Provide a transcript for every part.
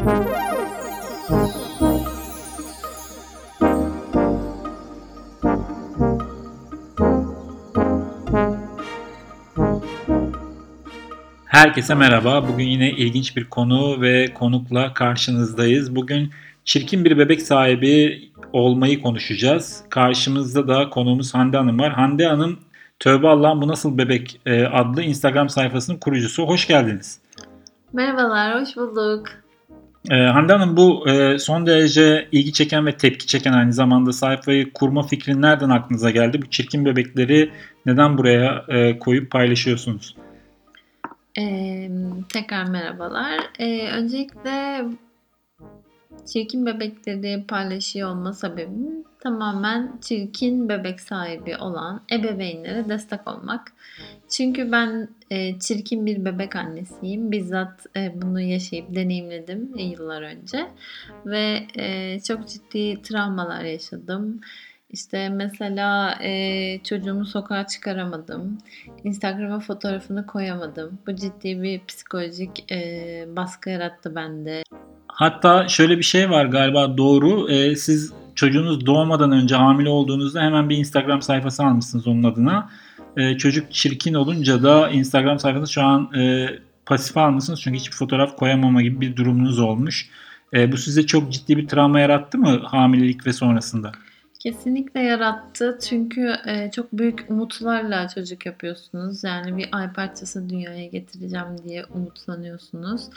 Herkese merhaba. Bugün yine ilginç bir konu ve konukla karşınızdayız. Bugün çirkin bir bebek sahibi olmayı konuşacağız. Karşımızda da konuğumuz Hande Hanım var. Hande Hanım Tövbe Allah'ım bu nasıl bebek e, adlı Instagram sayfasının kurucusu. Hoş geldiniz. Merhabalar, hoş bulduk. Ee, Hande Hanım bu e, son derece ilgi çeken ve tepki çeken aynı zamanda sayfayı kurma fikri nereden aklınıza geldi? Bu çirkin bebekleri neden buraya e, koyup paylaşıyorsunuz? Ee, tekrar merhabalar. Ee, öncelikle çirkin bebekleri paylaşıyor olma sebebim tamamen çirkin bebek sahibi olan ebeveynlere destek olmak. Çünkü ben e, çirkin bir bebek annesiyim. Bizzat e, bunu yaşayıp deneyimledim yıllar önce. Ve e, çok ciddi travmalar yaşadım. İşte mesela e, çocuğumu sokağa çıkaramadım. Instagram'a fotoğrafını koyamadım. Bu ciddi bir psikolojik e, baskı yarattı bende. Hatta şöyle bir şey var galiba doğru. E, siz çocuğunuz doğmadan önce hamile olduğunuzda hemen bir Instagram sayfası almışsınız onun adına. E, çocuk çirkin olunca da Instagram sayfanız şu an e, pasif almışsınız çünkü hiçbir fotoğraf koyamama gibi bir durumunuz olmuş. E, bu size çok ciddi bir travma yarattı mı hamilelik ve sonrasında? Kesinlikle yarattı. Çünkü e, çok büyük umutlarla çocuk yapıyorsunuz. Yani bir ay parçası dünyaya getireceğim diye umutlanıyorsunuz.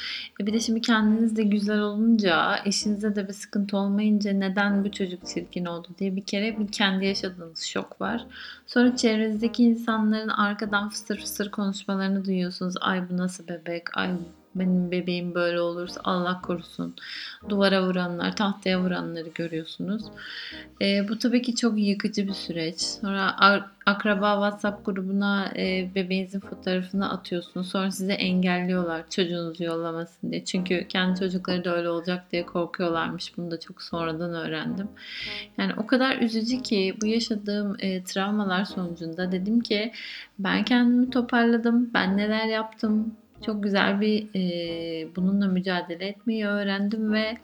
E, bir de şimdi kendiniz de güzel olunca, eşinize de bir sıkıntı olmayınca neden bu çocuk çirkin oldu diye bir kere bir kendi yaşadığınız şok var. Sonra çevrenizdeki insanların arkadan fısır fısır konuşmalarını duyuyorsunuz. Ay bu nasıl bebek, ay benim bebeğim böyle olursa Allah korusun. Duvara vuranlar, tahtaya vuranları görüyorsunuz. E, bu tabii ki çok yıkıcı bir süreç. Sonra akraba WhatsApp grubuna e, bebeğinizin fotoğrafını atıyorsunuz. Sonra size engelliyorlar çocuğunuzu yollamasın diye. Çünkü kendi çocukları da öyle olacak diye korkuyorlarmış. Bunu da çok sonradan öğrendim. Yani o kadar üzücü ki bu yaşadığım e, travmalar sonucunda dedim ki ben kendimi toparladım. Ben neler yaptım? Çok güzel bir e, bununla mücadele etmeyi öğrendim ve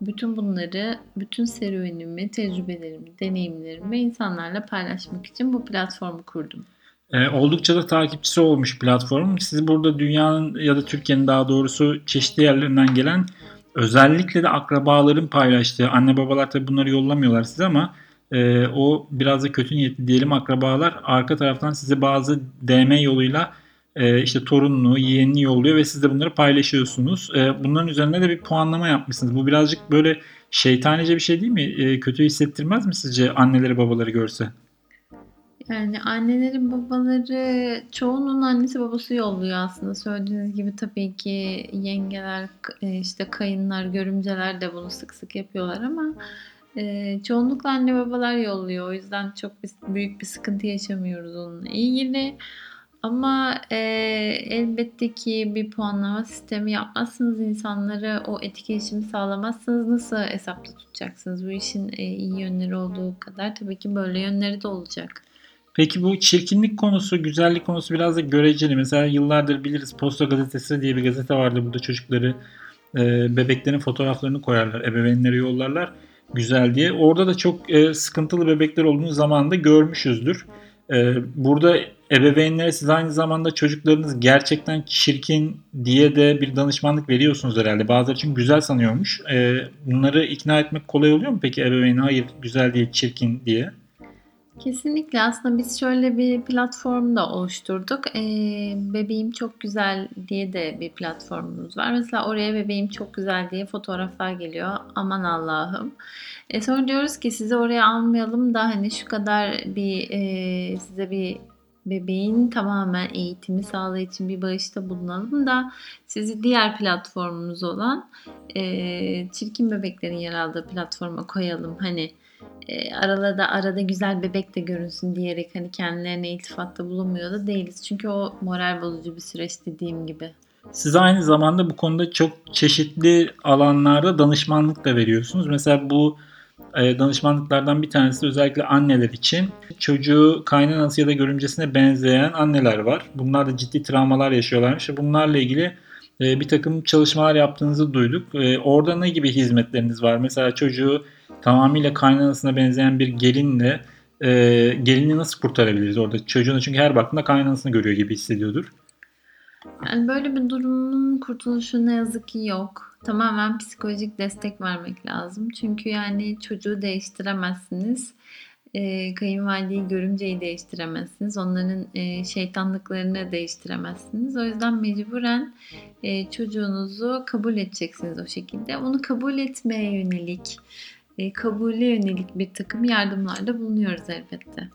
bütün bunları, bütün serüvenimi, tecrübelerimi, deneyimlerimi insanlarla paylaşmak için bu platformu kurdum. E, oldukça da takipçisi olmuş platform. Siz burada dünyanın ya da Türkiye'nin daha doğrusu çeşitli yerlerinden gelen özellikle de akrabaların paylaştığı, anne babalar tabi bunları yollamıyorlar size ama e, o biraz da kötü niyetli diyelim akrabalar arka taraftan size bazı DM yoluyla e, işte torununu, yeğenini yolluyor ve siz de bunları paylaşıyorsunuz. E, bunların üzerine de bir puanlama yapmışsınız. Bu birazcık böyle şeytanice bir şey değil mi? E, kötü hissettirmez mi sizce anneleri babaları görse? Yani annelerin babaları çoğunun annesi babası yolluyor aslında. Söylediğiniz gibi tabii ki yengeler, e, işte kayınlar, görümceler de bunu sık sık yapıyorlar ama e, çoğunlukla anne babalar yolluyor. O yüzden çok büyük bir sıkıntı yaşamıyoruz onunla ilgili. Ama e, elbette ki bir puanlama sistemi yapmazsınız insanları o etkileşimi sağlamazsınız nasıl hesapta tutacaksınız? Bu işin e, iyi yönleri olduğu kadar tabii ki böyle yönleri de olacak. Peki bu çirkinlik konusu, güzellik konusu biraz da göreceli. Mesela yıllardır biliriz Posta Gazetesi diye bir gazete vardı. Burada çocukları, e, bebeklerin fotoğraflarını koyarlar, ebeveynlere yollarlar güzel diye. Orada da çok e, sıkıntılı bebekler olduğunu zamanında görmüşüzdür. E, burada ebeveynlere siz aynı zamanda çocuklarınız gerçekten çirkin diye de bir danışmanlık veriyorsunuz herhalde. Bazıları için güzel sanıyormuş. Ee, bunları ikna etmek kolay oluyor mu peki ebeveyne hayır güzel değil çirkin diye? Kesinlikle aslında biz şöyle bir platform da oluşturduk. Ee, bebeğim çok güzel diye de bir platformumuz var. Mesela oraya bebeğim çok güzel diye fotoğraflar geliyor. Aman Allah'ım. E sonra diyoruz ki sizi oraya almayalım da hani şu kadar bir e, size bir bebeğin tamamen eğitimi sağlığı için bir bağışta bulunalım da sizi diğer platformumuz olan e, çirkin bebeklerin yer aldığı platforma koyalım. Hani e, arada arada güzel bebek de görünsün diyerek hani kendilerine iltifatta bulunmuyor da değiliz. Çünkü o moral bozucu bir süreç dediğim gibi. Siz aynı zamanda bu konuda çok çeşitli alanlarda danışmanlık da veriyorsunuz. Mesela bu danışmanlıklardan bir tanesi özellikle anneler için. Çocuğu kaynanası ya da görümcesine benzeyen anneler var. Bunlar da ciddi travmalar yaşıyorlarmış. Bunlarla ilgili e, bir takım çalışmalar yaptığınızı duyduk. E, orada ne gibi hizmetleriniz var? Mesela çocuğu tamamıyla kaynanasına benzeyen bir gelinle e, gelini nasıl kurtarabiliriz orada? Çocuğun çünkü her baktığında kaynanasını görüyor gibi hissediyordur. Yani böyle bir durumun kurtuluşu ne yazık ki yok. Tamamen psikolojik destek vermek lazım. Çünkü yani çocuğu değiştiremezsiniz. E, kayınvalideyi, görümceyi değiştiremezsiniz. Onların e, şeytanlıklarını değiştiremezsiniz. O yüzden mecburen e, çocuğunuzu kabul edeceksiniz o şekilde. Onu kabul etmeye yönelik, e, kabule yönelik bir takım yardımlarda bulunuyoruz elbette.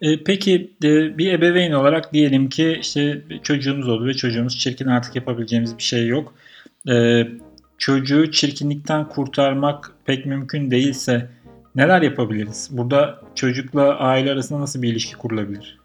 E, peki e, bir ebeveyn olarak diyelim ki işte çocuğumuz oldu ve çocuğumuz çirkin artık yapabileceğimiz bir şey yok. E, çocuğu çirkinlikten kurtarmak pek mümkün değilse neler yapabiliriz? Burada çocukla aile arasında nasıl bir ilişki kurulabilir?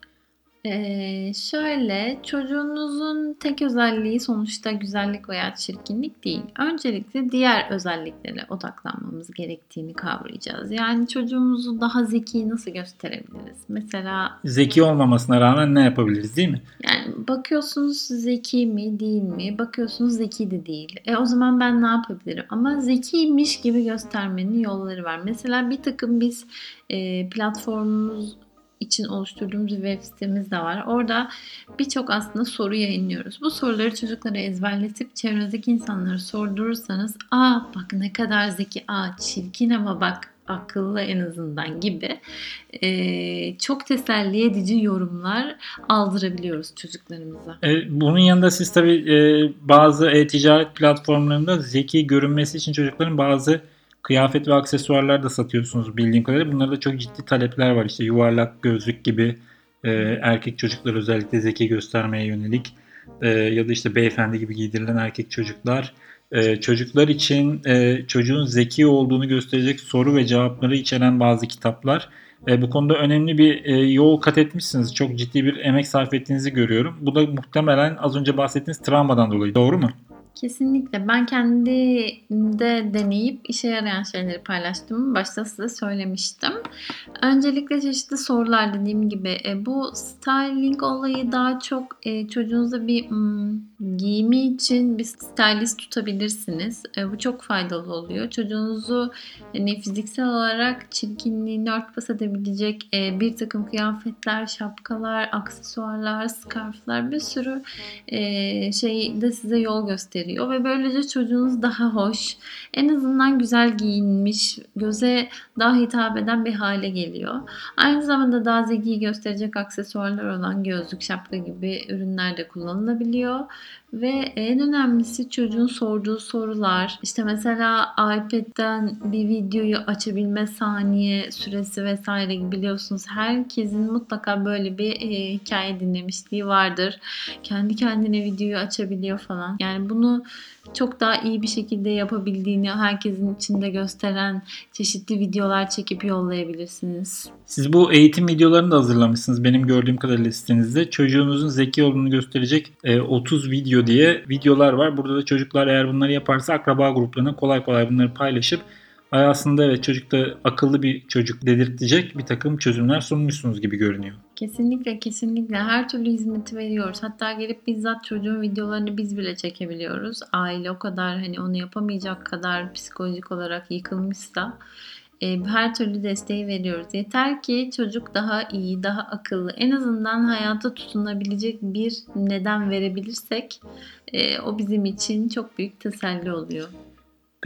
Ee, şöyle, çocuğunuzun tek özelliği sonuçta güzellik veya çirkinlik değil. Öncelikle diğer özelliklere odaklanmamız gerektiğini kavrayacağız. Yani çocuğumuzu daha zeki nasıl gösterebiliriz? Mesela Zeki olmamasına rağmen ne yapabiliriz değil mi? yani bakıyorsunuz zeki mi değil mi? Bakıyorsunuz zeki de değil. E o zaman ben ne yapabilirim? Ama zekiymiş gibi göstermenin yolları var. Mesela bir takım biz e, platformumuz için oluşturduğumuz bir web sitemiz de var. Orada birçok aslında soru yayınlıyoruz. Bu soruları çocuklara ezberletip çevrenizdeki insanlara sordurursanız aa bak ne kadar zeki, aa çirkin ama bak akıllı en azından gibi e, çok teselli edici yorumlar aldırabiliyoruz çocuklarımıza. E, bunun yanında siz tabii e, bazı e-ticaret platformlarında zeki görünmesi için çocukların bazı kıyafet ve aksesuarlar da satıyorsunuz bildiğim kadarıyla. Bunlarda çok ciddi talepler var. İşte yuvarlak gözlük gibi e, erkek çocuklar özellikle zeki göstermeye yönelik e, ya da işte beyefendi gibi giydirilen erkek çocuklar. E, çocuklar için e, çocuğun zeki olduğunu gösterecek soru ve cevapları içeren bazı kitaplar. E, bu konuda önemli bir e, yol kat etmişsiniz. Çok ciddi bir emek sarf ettiğinizi görüyorum. Bu da muhtemelen az önce bahsettiğiniz travmadan dolayı. Doğru mu? Kesinlikle. Ben kendi de deneyip işe yarayan şeyleri paylaştım. Başta size söylemiştim. Öncelikle çeşitli sorular dediğim gibi. E, bu styling olayı daha çok e, çocuğunuza bir giyimi için bir stylist tutabilirsiniz. E, bu çok faydalı oluyor. Çocuğunuzu hani fiziksel olarak çirkinliğini örtbas edebilecek bir takım kıyafetler, şapkalar, aksesuarlar, scarflar bir sürü şey de size yol gösteriyor ve böylece çocuğunuz daha hoş, en azından güzel giyinmiş, göze daha hitap eden bir hale geliyor. Aynı zamanda daha zeki gösterecek aksesuarlar olan gözlük, şapka gibi ürünler de kullanılabiliyor. Ve en önemlisi çocuğun sorduğu sorular. İşte mesela iPad'den bir videoyu açabilme saniye süresi vesaire biliyorsunuz. Herkesin mutlaka böyle bir e, hikaye dinlemişliği vardır. Kendi kendine videoyu açabiliyor falan. Yani bunu çok daha iyi bir şekilde yapabildiğini herkesin içinde gösteren çeşitli videolar çekip yollayabilirsiniz. Siz bu eğitim videolarını da hazırlamışsınız benim gördüğüm kadarıyla sitenizde. Çocuğunuzun zeki olduğunu gösterecek e, 30 video diye videolar var. Burada da çocuklar eğer bunları yaparsa akraba gruplarına kolay kolay bunları paylaşıp ay aslında evet çocukta akıllı bir çocuk dedirtecek bir takım çözümler sunmuşsunuz gibi görünüyor. Kesinlikle kesinlikle her türlü hizmeti veriyoruz. Hatta gelip bizzat çocuğun videolarını biz bile çekebiliyoruz. Aile o kadar hani onu yapamayacak kadar psikolojik olarak yıkılmışsa e, her türlü desteği veriyoruz. Yeter ki çocuk daha iyi, daha akıllı, en azından hayata tutunabilecek bir neden verebilirsek e, o bizim için çok büyük teselli oluyor.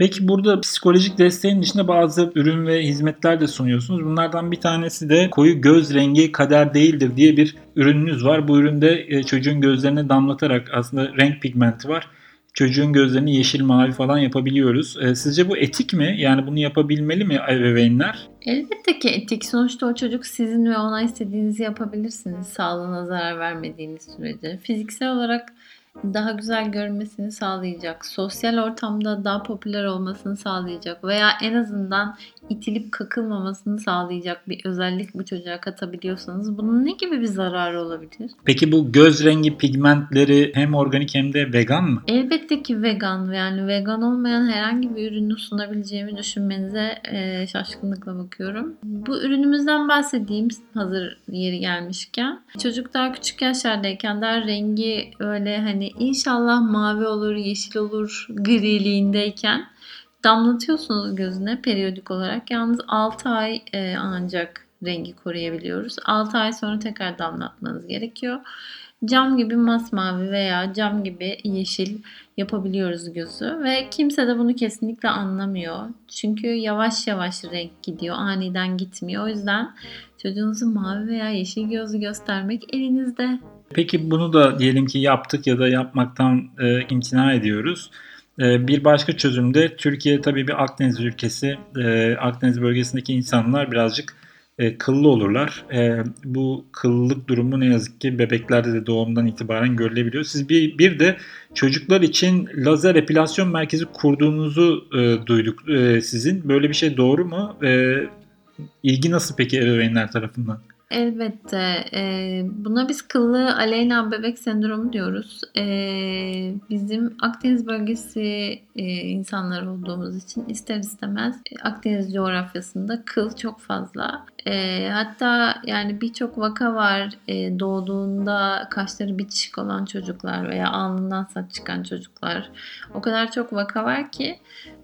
Peki burada psikolojik desteğin dışında bazı ürün ve hizmetler de sunuyorsunuz. Bunlardan bir tanesi de koyu göz rengi kader değildir diye bir ürününüz var. Bu üründe e, çocuğun gözlerine damlatarak aslında renk pigmenti var. Çocuğun gözlerini yeşil mavi falan yapabiliyoruz. E, Sizce bu etik mi? Yani bunu yapabilmeli mi ebeveynler? Elbette ki etik. Sonuçta o çocuk sizin ve ona istediğinizi yapabilirsiniz. Sağlığına zarar vermediğiniz sürece. Fiziksel olarak daha güzel görünmesini sağlayacak, sosyal ortamda daha popüler olmasını sağlayacak veya en azından itilip kakılmamasını sağlayacak bir özellik bu çocuğa katabiliyorsanız bunun ne gibi bir zararı olabilir? Peki bu göz rengi pigmentleri hem organik hem de vegan mı? Elbette ki vegan yani vegan olmayan herhangi bir ürünü sunabileceğimi düşünmenize e, şaşkınlıkla bakıyorum. Bu ürünümüzden bahsedeyim hazır yeri gelmişken. Çocuk daha küçük yaşlardayken daha rengi öyle hani inşallah mavi olur, yeşil olur griliğindeyken damlatıyorsunuz gözüne periyodik olarak. Yalnız 6 ay e, ancak rengi koruyabiliyoruz. 6 ay sonra tekrar damlatmanız gerekiyor. Cam gibi masmavi veya cam gibi yeşil yapabiliyoruz gözü ve kimse de bunu kesinlikle anlamıyor. Çünkü yavaş yavaş renk gidiyor, aniden gitmiyor. O yüzden çocuğunuzu mavi veya yeşil gözlü göstermek elinizde. Peki bunu da diyelim ki yaptık ya da yapmaktan e, imtina ediyoruz. E, bir başka çözüm de Türkiye tabii bir Akdeniz ülkesi. E, Akdeniz bölgesindeki insanlar birazcık e, kıllı olurlar. E, bu kıllılık durumu ne yazık ki bebeklerde de doğumdan itibaren görülebiliyor. Siz bir, bir de çocuklar için lazer epilasyon merkezi kurduğunuzu e, duyduk e, sizin. Böyle bir şey doğru mu? İlgi nasıl peki ebeveynler tarafından? Elbette. E, buna biz kıllı aleyna bebek sendromu diyoruz. E, bizim Akdeniz bölgesi e, insanlar olduğumuz için ister istemez e, Akdeniz coğrafyasında kıl çok fazla. E, hatta yani birçok vaka var. E, doğduğunda kaşları bitişik olan çocuklar veya alnından saç çıkan çocuklar. O kadar çok vaka var ki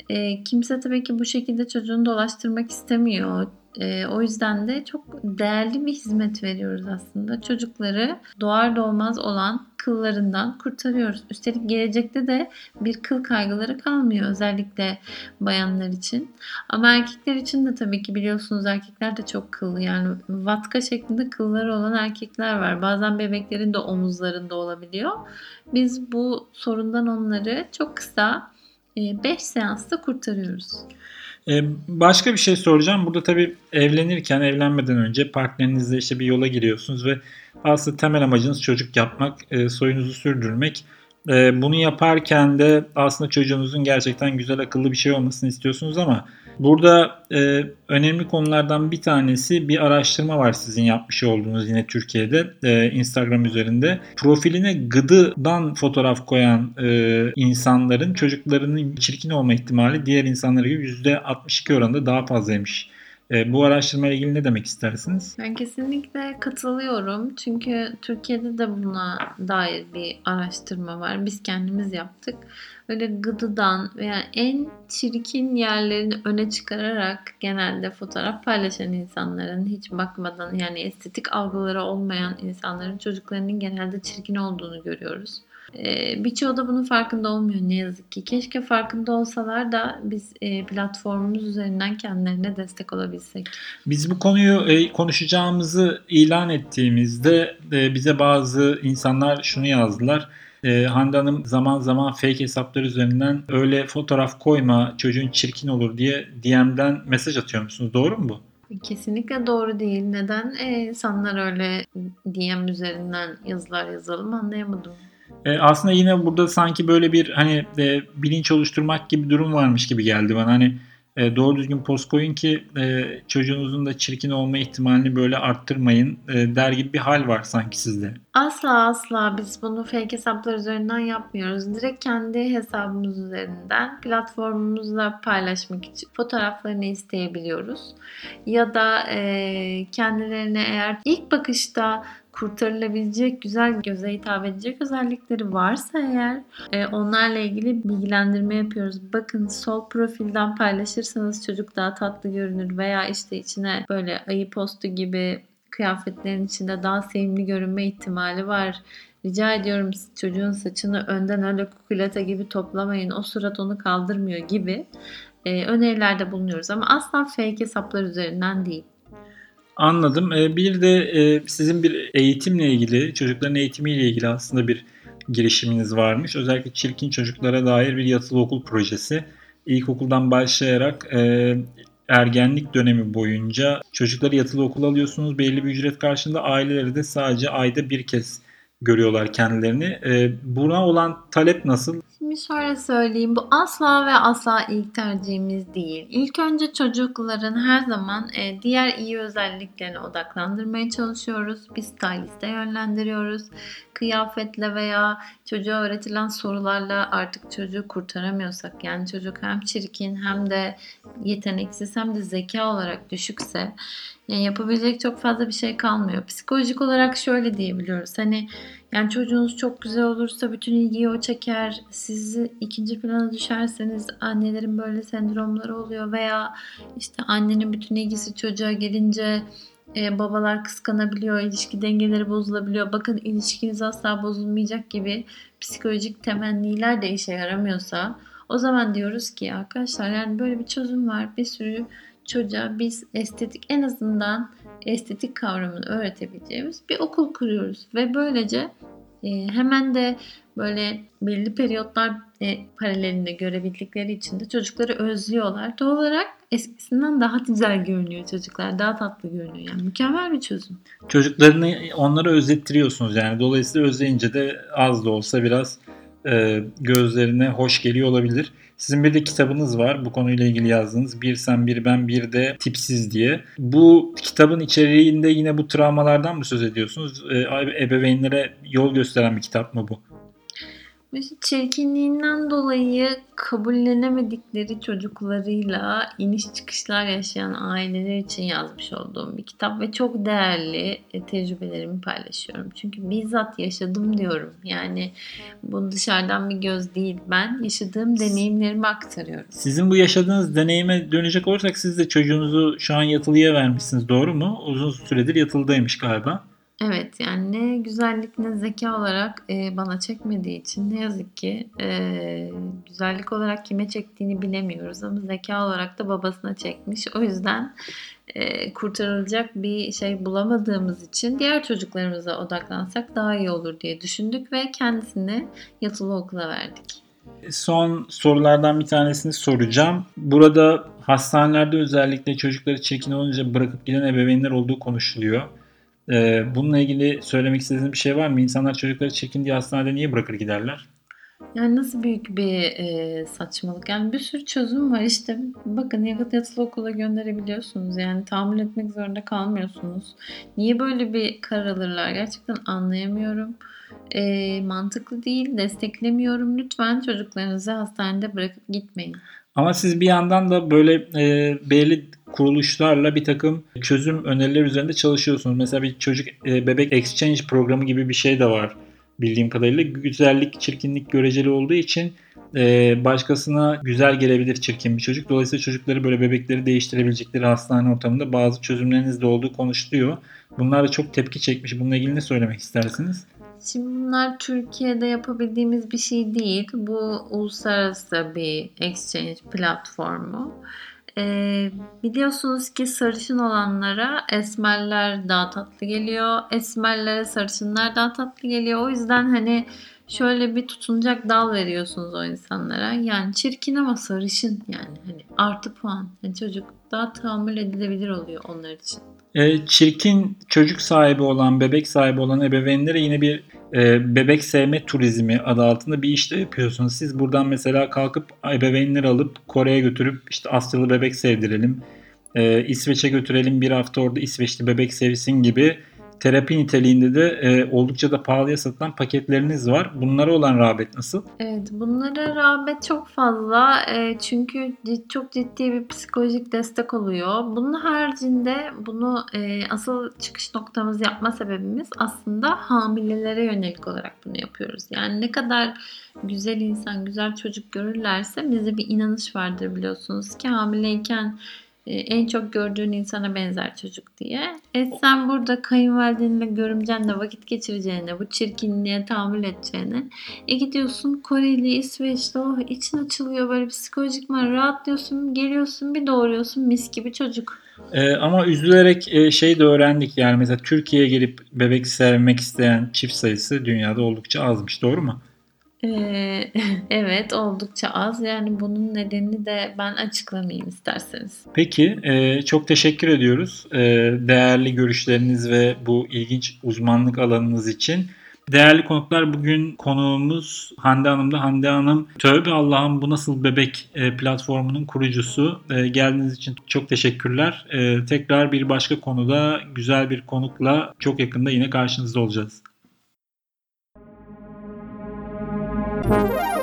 e, kimse tabii ki bu şekilde çocuğunu dolaştırmak istemiyor. E, o yüzden de çok değerli bir hizmet veriyoruz aslında. Çocukları doğar doğmaz olan kıllarından kurtarıyoruz. Üstelik gelecekte de bir kıl kaygıları kalmıyor özellikle bayanlar için. Ama erkekler için de tabii ki biliyorsunuz erkekler de çok kıllı. Yani vatka şeklinde kılları olan erkekler var. Bazen bebeklerin de omuzlarında olabiliyor. Biz bu sorundan onları çok kısa 5 seansta kurtarıyoruz. Ee, başka bir şey soracağım. Burada tabii evlenirken, evlenmeden önce partnerinizle işte bir yola giriyorsunuz ve aslında temel amacınız çocuk yapmak, e, soyunuzu sürdürmek. E, bunu yaparken de aslında çocuğunuzun gerçekten güzel, akıllı bir şey olmasını istiyorsunuz ama burada e, önemli konulardan bir tanesi bir araştırma var sizin yapmış olduğunuz yine Türkiye'de Instagram üzerinde. Profiline gıdıdan fotoğraf koyan insanların çocuklarının çirkin olma ihtimali diğer insanlar gibi %62 oranında daha fazlaymış. E, bu araştırma ile ilgili ne demek istersiniz? Ben kesinlikle katılıyorum. Çünkü Türkiye'de de buna dair bir araştırma var. Biz kendimiz yaptık. Öyle gıdıdan veya en çirkin yerlerini öne çıkararak genelde fotoğraf paylaşan insanların hiç bakmadan yani estetik algıları olmayan insanların çocuklarının genelde çirkin olduğunu görüyoruz. Ee, birçoğu da bunun farkında olmuyor ne yazık ki. Keşke farkında olsalar da biz e, platformumuz üzerinden kendilerine destek olabilsek. Biz bu konuyu e, konuşacağımızı ilan ettiğimizde e, bize bazı insanlar şunu yazdılar. Hande Hanım zaman zaman fake hesaplar üzerinden öyle fotoğraf koyma çocuğun çirkin olur diye DM'den mesaj atıyor musunuz? Doğru mu bu? Kesinlikle doğru değil. Neden insanlar öyle DM üzerinden yazılar yazalım anlayamadım. E, aslında yine burada sanki böyle bir hani e, bilinç oluşturmak gibi durum varmış gibi geldi bana. Hani e, doğru düzgün post koyun ki e, çocuğunuzun da çirkin olma ihtimalini böyle arttırmayın e, der gibi bir hal var sanki sizde. Asla asla biz bunu fake hesaplar üzerinden yapmıyoruz. Direkt kendi hesabımız üzerinden platformumuzla paylaşmak için fotoğraflarını isteyebiliyoruz. Ya da e, kendilerine eğer ilk bakışta kurtarılabilecek, güzel göze hitap edecek özellikleri varsa eğer e, onlarla ilgili bilgilendirme yapıyoruz. Bakın sol profilden paylaşırsanız çocuk daha tatlı görünür veya işte içine böyle ayı postu gibi kıyafetlerin içinde daha sevimli görünme ihtimali var. Rica ediyorum çocuğun saçını önden öyle kukulata gibi toplamayın. O surat onu kaldırmıyor gibi e, önerilerde bulunuyoruz. Ama asla fake hesaplar üzerinden değil. Anladım. Ee, bir de e, sizin bir eğitimle ilgili, çocukların eğitimiyle ilgili aslında bir girişiminiz varmış. Özellikle çirkin çocuklara dair bir yatılı okul projesi. İlkokuldan başlayarak e, ergenlik dönemi boyunca çocukları yatılı okul alıyorsunuz. Belli bir ücret karşılığında aileleri de sadece ayda bir kez görüyorlar kendilerini. E, buna olan talep nasıl? Şimdi şöyle söyleyeyim. Bu asla ve asla ilk tercihimiz değil. İlk önce çocukların her zaman e, diğer iyi özelliklerine odaklandırmaya çalışıyoruz. Biz styliste yönlendiriyoruz. Kıyafetle veya çocuğa öğretilen sorularla artık çocuğu kurtaramıyorsak yani çocuk hem çirkin hem de yeteneksiz hem de zeka olarak düşükse yani yapabilecek çok fazla bir şey kalmıyor. Psikolojik olarak şöyle diyebiliyoruz. Hani yani çocuğunuz çok güzel olursa bütün ilgiyi o çeker. Siz ikinci plana düşerseniz annelerin böyle sendromları oluyor veya işte annenin bütün ilgisi çocuğa gelince e, babalar kıskanabiliyor, ilişki dengeleri bozulabiliyor. Bakın ilişkiniz asla bozulmayacak gibi psikolojik temenniler de işe yaramıyorsa o zaman diyoruz ki arkadaşlar yani böyle bir çözüm var. Bir sürü çocuğa biz estetik en azından estetik kavramını öğretebileceğimiz bir okul kuruyoruz ve böylece e, hemen de böyle belli periyotlar e, paralelinde görebildikleri için de çocukları özlüyorlar. Doğal olarak eskisinden daha güzel görünüyor çocuklar. Daha tatlı görünüyor. Yani mükemmel bir çözüm. Çocuklarını onlara özlettiriyorsunuz yani. Dolayısıyla özleyince de az da olsa biraz e, gözlerine hoş geliyor olabilir. Sizin bir de kitabınız var bu konuyla ilgili yazdığınız. Bir sen bir ben bir de tipsiz diye. Bu kitabın içeriğinde yine bu travmalardan mı söz ediyorsunuz? E, ebeveynlere yol gösteren bir kitap mı bu? Çirkinliğinden dolayı kabullenemedikleri çocuklarıyla iniş çıkışlar yaşayan aileler için yazmış olduğum bir kitap ve çok değerli e, tecrübelerimi paylaşıyorum. Çünkü bizzat yaşadım diyorum. Yani bu dışarıdan bir göz değil. Ben yaşadığım deneyimlerimi aktarıyorum. Sizin bu yaşadığınız deneyime dönecek olursak siz de çocuğunuzu şu an yatılıya vermişsiniz doğru mu? Uzun süredir yatılıdaymış galiba. Evet yani ne güzellik ne zeka olarak e, bana çekmediği için ne yazık ki e, güzellik olarak kime çektiğini bilemiyoruz ama zeka olarak da babasına çekmiş. O yüzden e, kurtarılacak bir şey bulamadığımız için diğer çocuklarımıza odaklansak daha iyi olur diye düşündük ve kendisini yatılı okula verdik. Son sorulardan bir tanesini soracağım. Burada hastanelerde özellikle çocukları çirkin olunca bırakıp giden ebeveynler olduğu konuşuluyor. Ee, bununla ilgili söylemek istediğiniz bir şey var mı? İnsanlar çocukları çekin diye hastanede niye bırakır giderler? Yani nasıl büyük bir e, saçmalık. Yani bir sürü çözüm var işte. Bakın yakıt yatılı okula gönderebiliyorsunuz. Yani tahammül etmek zorunda kalmıyorsunuz. Niye böyle bir karar alırlar? Gerçekten anlayamıyorum. E, mantıklı değil. Desteklemiyorum. Lütfen çocuklarınızı hastanede bırakıp gitmeyin. Ama siz bir yandan da böyle e, belli kuruluşlarla bir takım çözüm önerileri üzerinde çalışıyorsunuz. Mesela bir çocuk e, bebek exchange programı gibi bir şey de var bildiğim kadarıyla. Güzellik, çirkinlik göreceli olduğu için e, başkasına güzel gelebilir çirkin bir çocuk. Dolayısıyla çocukları böyle bebekleri değiştirebilecekleri hastane ortamında bazı çözümleriniz de olduğu konuşuluyor. Bunlar da çok tepki çekmiş. Bununla ilgili ne söylemek istersiniz? Şimdi bunlar Türkiye'de yapabildiğimiz bir şey değil. Bu uluslararası bir exchange platformu. Ee, biliyorsunuz ki sarışın olanlara esmerler daha tatlı geliyor. Esmerlere sarışınlar daha tatlı geliyor. O yüzden hani şöyle bir tutunacak dal veriyorsunuz o insanlara. Yani çirkin ama sarışın yani hani artı puan. Yani çocuk daha tahammül edilebilir oluyor onlar için. E, çirkin çocuk sahibi olan, bebek sahibi olan ebeveynlere yine bir e, bebek sevme turizmi adı altında bir işte yapıyorsunuz. Siz buradan mesela kalkıp ebeveynleri alıp Kore'ye götürüp işte Asyalı bebek sevdirelim, e, İsveç'e götürelim bir hafta orada İsveçli bebek sevsin gibi terapi niteliğinde de e, oldukça da pahalıya satılan paketleriniz var. Bunlara olan rağbet nasıl? Evet, bunlara rağbet çok fazla e, çünkü çok ciddi bir psikolojik destek oluyor. Bunun haricinde bunu e, asıl çıkış noktamız yapma sebebimiz aslında hamilelere yönelik olarak bunu yapıyoruz. Yani ne kadar güzel insan, güzel çocuk görürlerse bize bir inanış vardır biliyorsunuz ki hamileyken en çok gördüğün insana benzer çocuk diye. E sen burada kayınvalidenle görümcenle vakit geçireceğine, bu çirkinliğe tahammül edeceğine e gidiyorsun Koreli, İsveçli oh için açılıyor böyle psikolojik rahatlıyorsun, geliyorsun bir doğuruyorsun mis gibi çocuk. Ee, ama üzülerek e, şey de öğrendik yani mesela Türkiye'ye gelip bebek sevmek isteyen çift sayısı dünyada oldukça azmış doğru mu? Ee, evet oldukça az. Yani bunun nedenini de ben açıklamayayım isterseniz. Peki e, çok teşekkür ediyoruz. E, değerli görüşleriniz ve bu ilginç uzmanlık alanınız için. Değerli konuklar bugün konuğumuz Hande Hanım da Hande Hanım Tövbe Allah'ım bu nasıl bebek platformunun kurucusu. Geldiğiniz için çok teşekkürler. Tekrar bir başka konuda güzel bir konukla çok yakında yine karşınızda olacağız. Thank you.